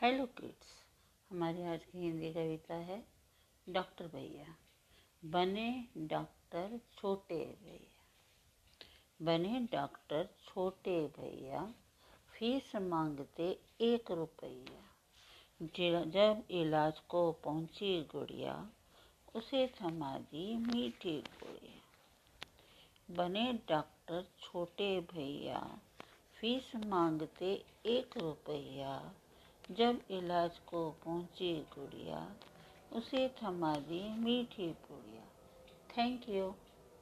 Hello kids हमारी आज की हिंदी कविता है, डॉक्टर भैया। बने डॉक्टर छोटे भैया। बने डॉक्टर छोटे भैया, फ़ीस मांगते एक रुपया। जब इलाज को पहुँची गुड़िया, उसे थमा दी मीठी गुड़िया। बने डॉक्टर छोटे भैया, फ़ीस मांगते एक रुपया। जब इलाज को पहुँची गुड़िया उसे थमा दी मीठी गुड़िया। Thank you